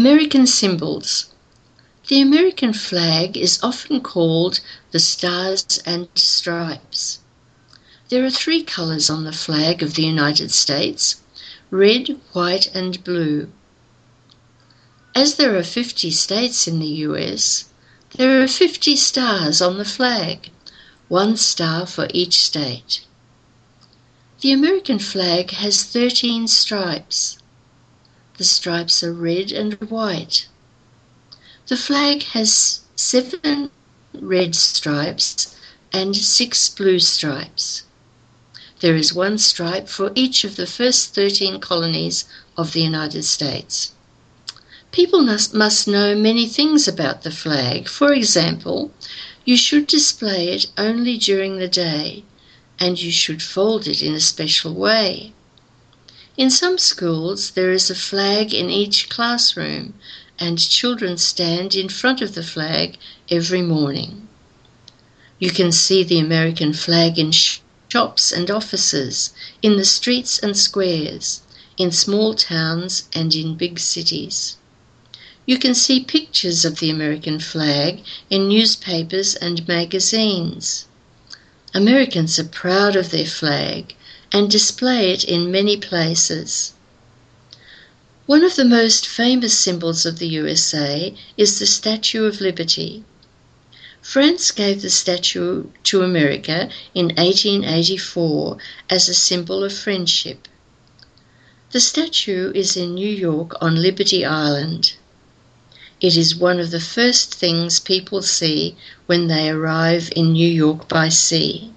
American symbols. The American flag is often called the Stars and Stripes. There are three colors on the flag of the United States red, white, and blue. As there are 50 states in the US, there are 50 stars on the flag, one star for each state. The American flag has 13 stripes. The stripes are red and white. The flag has seven red stripes and six blue stripes. There is one stripe for each of the first 13 colonies of the United States. People must, must know many things about the flag. For example, you should display it only during the day and you should fold it in a special way. In some schools, there is a flag in each classroom, and children stand in front of the flag every morning. You can see the American flag in shops and offices, in the streets and squares, in small towns and in big cities. You can see pictures of the American flag in newspapers and magazines. Americans are proud of their flag and display it in many places. One of the most famous symbols of the USA is the Statue of Liberty. France gave the statue to America in 1884 as a symbol of friendship. The statue is in New York on Liberty Island. It is one of the first things people see when they arrive in New York by sea.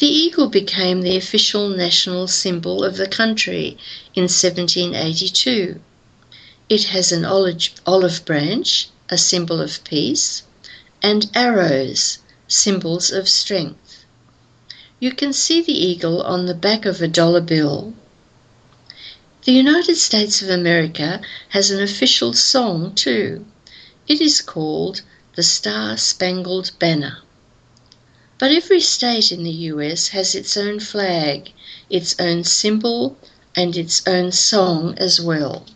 The eagle became the official national symbol of the country in 1782. It has an olive branch, a symbol of peace, and arrows, symbols of strength. You can see the eagle on the back of a dollar bill. The United States of America has an official song too. It is called the Star Spangled Banner. But every state in the US has its own flag, its own symbol, and its own song as well.